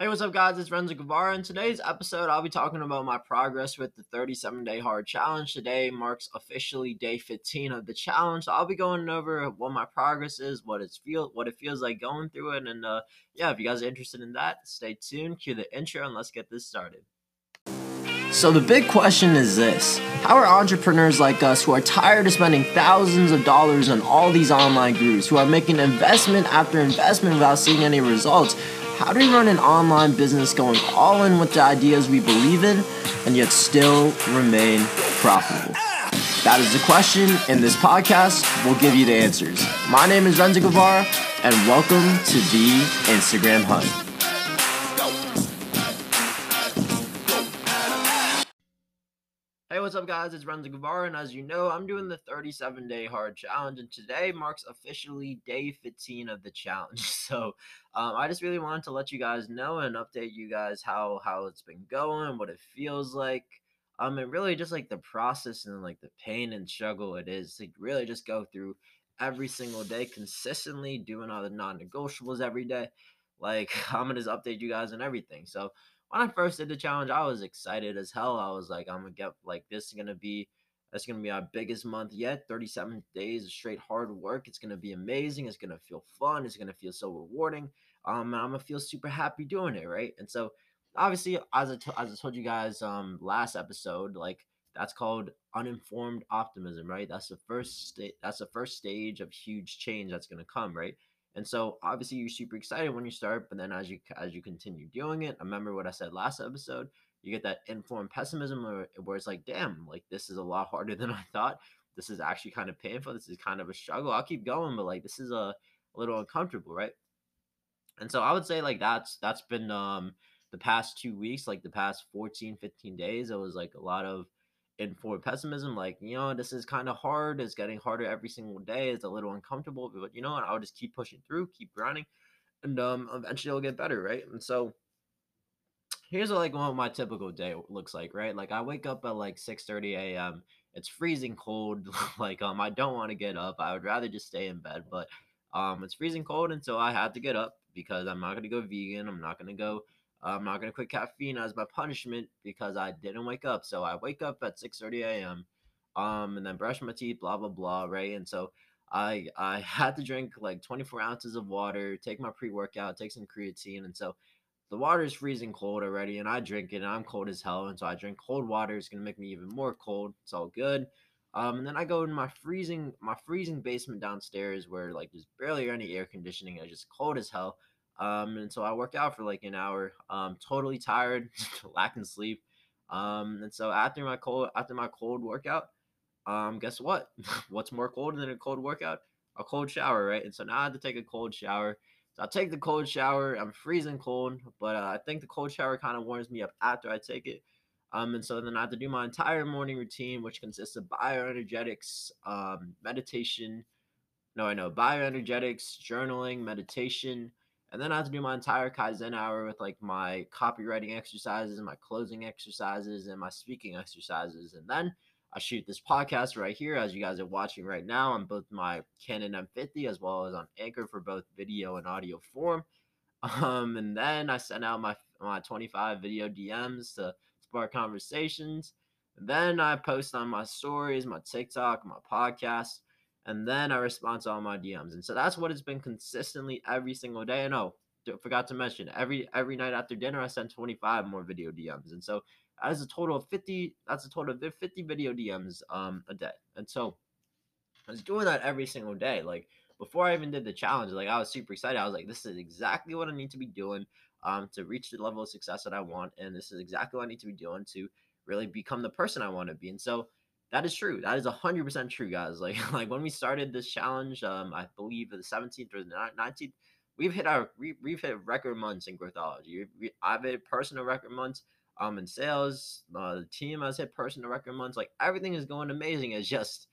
Hey, what's up, guys? It's Renzo Guevara. In today's episode, I'll be talking about my progress with the 37 day hard challenge. Today marks officially day 15 of the challenge. So I'll be going over what my progress is, what it's feel, what it feels like going through it, and uh, yeah, if you guys are interested in that, stay tuned. Cue the intro, and let's get this started. So the big question is this: How are entrepreneurs like us, who are tired of spending thousands of dollars on all these online gurus, who are making investment after investment without seeing any results? How do we run an online business going all in with the ideas we believe in and yet still remain profitable? That is the question. and this podcast, we'll give you the answers. My name is Renzo Guevara, and welcome to the Instagram Hunt. Hey, what's up, guys? It's Renzo Guevara, and as you know, I'm doing the 37 day hard challenge, and today marks officially day 15 of the challenge. So, um, I just really wanted to let you guys know and update you guys how how it's been going, what it feels like, um, and really just like the process and like the pain and struggle it is to really just go through every single day consistently, doing all the non-negotiables every day. Like, I'm gonna just update you guys and everything. So when I first did the challenge, I was excited as hell. I was like, I'm gonna get like this is gonna be that's gonna be our biggest month yet. 37 days of straight hard work. It's gonna be amazing. It's gonna feel fun. It's gonna feel so rewarding. Um, I'm gonna feel super happy doing it, right? And so, obviously, as I, t- as I told you guys um last episode, like that's called uninformed optimism, right? That's the first sta- that's the first stage of huge change that's gonna come, right? And so obviously you're super excited when you start, but then as you as you continue doing it, I remember what I said last episode, you get that informed pessimism where, where it's like, damn, like this is a lot harder than I thought. This is actually kind of painful. This is kind of a struggle. I'll keep going, but like this is a, a little uncomfortable, right? And so I would say like that's that's been um the past two weeks, like the past 14, 15 days, it was like a lot of informed pessimism, like, you know, this is kind of hard. It's getting harder every single day. It's a little uncomfortable, but you know what? I'll just keep pushing through, keep grinding, and um, eventually it'll get better, right? And so here's like what my typical day looks like, right? Like I wake up at like 6 30 a.m. It's freezing cold. like um, I don't want to get up. I would rather just stay in bed, but um, it's freezing cold, and so I had to get up because I'm not gonna go vegan. I'm not gonna go I'm not gonna quit caffeine as my punishment because I didn't wake up. So I wake up at 6:30 a.m. Um, and then brush my teeth, blah blah blah, right? And so I I had to drink like 24 ounces of water, take my pre workout, take some creatine, and so the water is freezing cold already, and I drink it, and I'm cold as hell, and so I drink cold water. It's gonna make me even more cold. It's all good. Um, and then I go in my freezing my freezing basement downstairs where like there's barely any air conditioning. It's just cold as hell. Um, and so I work out for like an hour. Um, totally tired, lacking sleep. Um, and so after my cold after my cold workout, um, guess what? What's more cold than a cold workout? A cold shower, right? And so now I have to take a cold shower. So I take the cold shower. I'm freezing cold, but uh, I think the cold shower kind of warms me up after I take it. Um, and so then I have to do my entire morning routine, which consists of bioenergetics, um, meditation. No, I know bioenergetics, journaling, meditation, and then I have to do my entire Kaizen hour with like my copywriting exercises, my closing exercises, and my speaking exercises. And then I shoot this podcast right here, as you guys are watching right now, on both my Canon M50 as well as on Anchor for both video and audio form. Um, and then I send out my my 25 video DMs to spark conversations. And then I post on my stories, my TikTok, my podcast and then I respond to all my DMs. And so that's what it's been consistently every single day. And oh, forgot to mention every every night after dinner I send 25 more video DMs. And so that's a total of 50. That's a total of 50 video DMs um a day. And so I was doing that every single day. Like before I even did the challenge, like I was super excited. I was like, this is exactly what I need to be doing um to reach the level of success that I want, and this is exactly what I need to be doing to really become the person I want to be. And so that is true. That is hundred percent true, guys. Like like when we started this challenge, um, I believe the seventeenth or the nineteenth, we've hit our we, we've hit record months in growthology. We, I've hit personal record months. Um, in sales, uh, the team has hit personal record months. Like everything is going amazing. It's just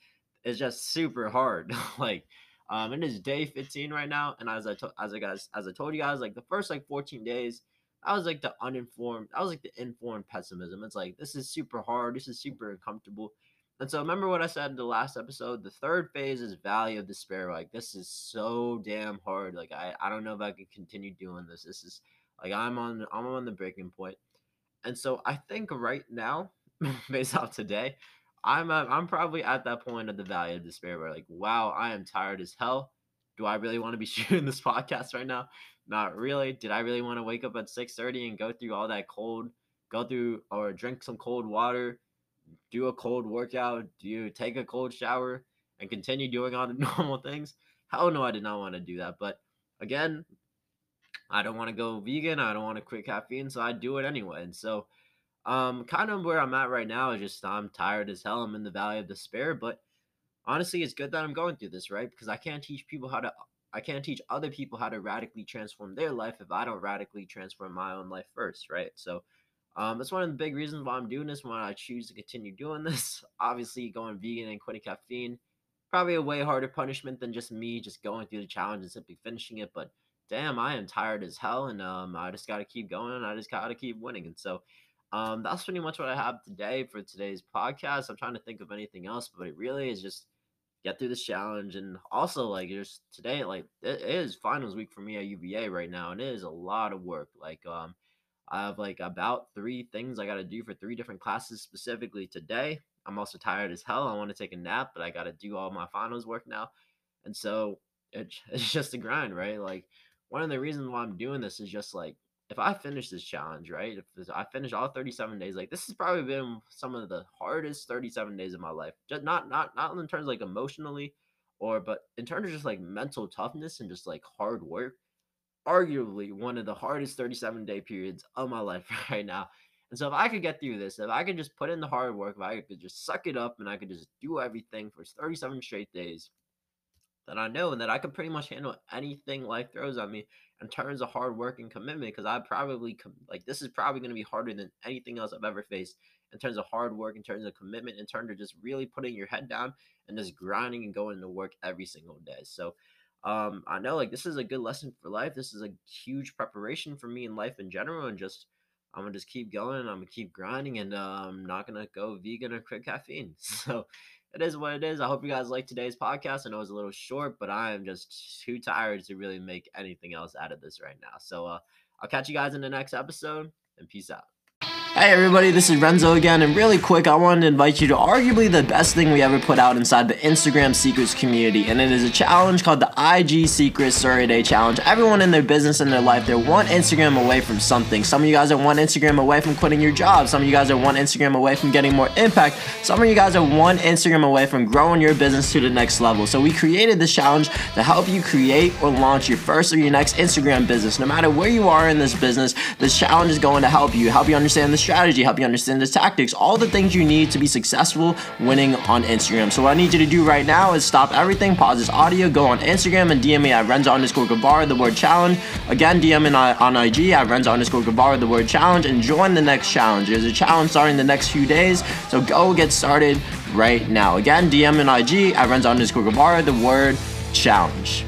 it's just super hard. like um, it is day fifteen right now, and as I to- as I guys as I told you guys, like the first like fourteen days. I was like the uninformed. I was like the informed pessimism. It's like this is super hard. This is super uncomfortable and so remember what I said in the last episode? The third phase is Valley of Despair. Like this is so damn hard. Like I, I don't know if I could continue doing this. This is Like I'm on I'm on the breaking point. And so I think right now, based off today, I'm I'm probably at that point of the valley of despair where like, wow, I am tired as hell. Do I really want to be shooting this podcast right now? Not really. Did I really want to wake up at 6:30 and go through all that cold, go through or drink some cold water, do a cold workout, do you take a cold shower and continue doing all the normal things? Hell no, I did not want to do that. But again, I don't want to go vegan. I don't want to quit caffeine, so I do it anyway. And so, um, kind of where I'm at right now is just I'm tired as hell. I'm in the valley of despair, but honestly, it's good that I'm going through this, right? Because I can't teach people how to, I can't teach other people how to radically transform their life if I don't radically transform my own life first, right? So, um, that's one of the big reasons why I'm doing this. Why I choose to continue doing this. Obviously, going vegan and quitting caffeine, probably a way harder punishment than just me just going through the challenge and simply finishing it. But damn, I am tired as hell, and um, I just got to keep going. I just got to keep winning, and so um, that's pretty much what I have today for today's podcast. I'm trying to think of anything else, but it really is just get through this challenge, and also like there's today, like it is finals week for me at UVA right now, and it is a lot of work. Like um, I have like about three things I got to do for three different classes specifically today. I'm also tired as hell. I want to take a nap, but I got to do all my finals work now, and so it, it's just a grind, right? Like one of the reasons why I'm doing this is just like if I finish this challenge, right? If I finish all 37 days, like this has probably been some of the hardest 37 days of my life. Just not not not in terms like emotionally or but in terms of just like mental toughness and just like hard work. Arguably one of the hardest 37 day periods of my life right now. And so if I could get through this, if I could just put in the hard work, if I could just suck it up and I could just do everything for 37 straight days, that I know and that I could pretty much handle anything life throws at me in terms of hard work and commitment. Because I probably like this is probably going to be harder than anything else I've ever faced in terms of hard work, in terms of commitment, in terms of just really putting your head down and just grinding and going to work every single day. So um, I know like this is a good lesson for life. This is a huge preparation for me in life in general, and just I'm gonna just keep going. I'm gonna keep grinding, and uh, I'm not gonna go vegan or quit caffeine. So it is what it is. I hope you guys like today's podcast. I know it's a little short, but I am just too tired to really make anything else out of this right now. So uh, I'll catch you guys in the next episode, and peace out. Hey everybody, this is Renzo again, and really quick, I wanted to invite you to arguably the best thing we ever put out inside the Instagram Secrets community, and it is a challenge called the IG Secrets 30 Day Challenge. Everyone in their business and their life, they're one Instagram away from something. Some of you guys are one Instagram away from quitting your job. Some of you guys are one Instagram away from getting more impact. Some of you guys are one Instagram away from growing your business to the next level. So we created this challenge to help you create or launch your first or your next Instagram business. No matter where you are in this business, this challenge is going to help you, help you understand the strategy, help you understand the tactics, all the things you need to be successful winning on Instagram. So what I need you to do right now is stop everything, pause this audio, go on Instagram and DM me at Renzo underscore Guevara, the word challenge. Again, DM me on IG at Renzo underscore Guevara, the word challenge, and join the next challenge. There's a challenge starting the next few days, so go get started right now. Again, DM and IG at Renzo underscore Guevara, the word challenge.